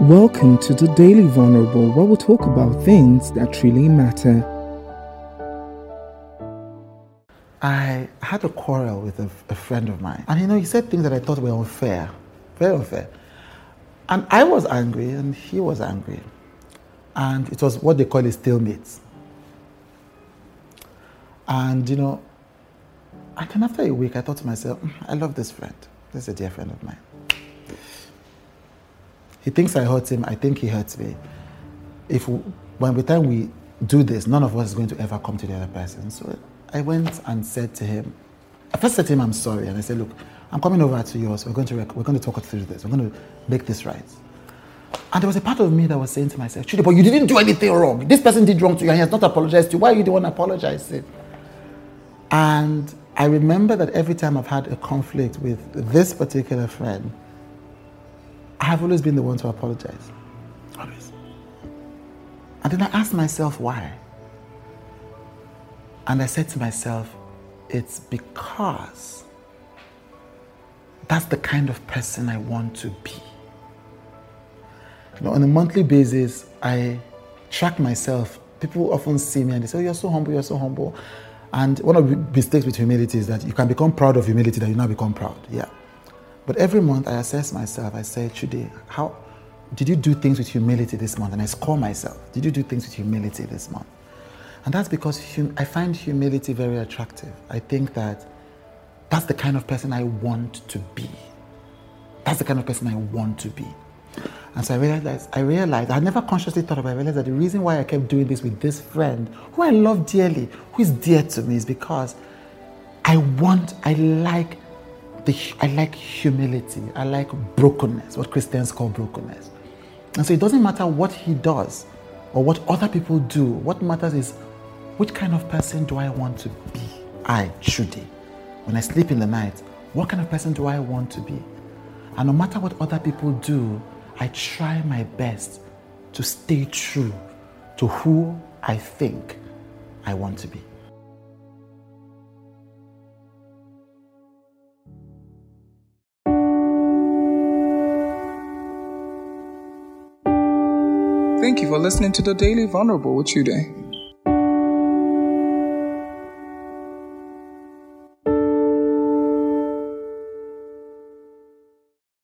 Welcome to the Daily Vulnerable, where we'll talk about things that really matter. I had a quarrel with a, a, friend of mine, and you know, he said things that I thought were unfair, very unfair. And I was angry, and he was angry. And it was what they call a stalemate. And you know, and then after a week, I thought to myself, "Mm, I love this friend. This is a dear friend of mine. He thinks I hurt him. I think he hurts me. If when the time we do this, none of us is going to ever come to the other person. So I went and said to him, I first said to him, I'm sorry. And I said, look, I'm coming over to yours. We're going to, rec- we're going to talk through this. We're going to make this right. And there was a part of me that was saying to myself, Chude, but you didn't do anything wrong. This person did wrong to you and he has not apologized to you. Why are you the one apologizing? And I remember that every time I've had a conflict with this particular friend, I have always been the one to apologize. Always. And then I asked myself why. And I said to myself, it's because that's the kind of person I want to be. You know, on a monthly basis, I track myself. People often see me and they say, oh, you're so humble, you're so humble. And one of the mistakes with humility is that you can become proud of humility, that you now become proud. Yeah. But every month I assess myself. I say, Chude, how did you do things with humility this month? And I score myself. Did you do things with humility this month? And that's because hum- I find humility very attractive. I think that that's the kind of person I want to be. That's the kind of person I want to be. And so I realized, I realized, I never consciously thought about it, I realized that the reason why I kept doing this with this friend, who I love dearly, who is dear to me, is because I want, I like the, I like humility. I like brokenness, what Christians call brokenness. And so it doesn't matter what he does or what other people do. What matters is which kind of person do I want to be? I, Chude. When I sleep in the night, what kind of person do I want to be? And no matter what other people do, I try my best to stay true to who I think I want to be. Thank you for listening to the Daily Vulnerable with Chude.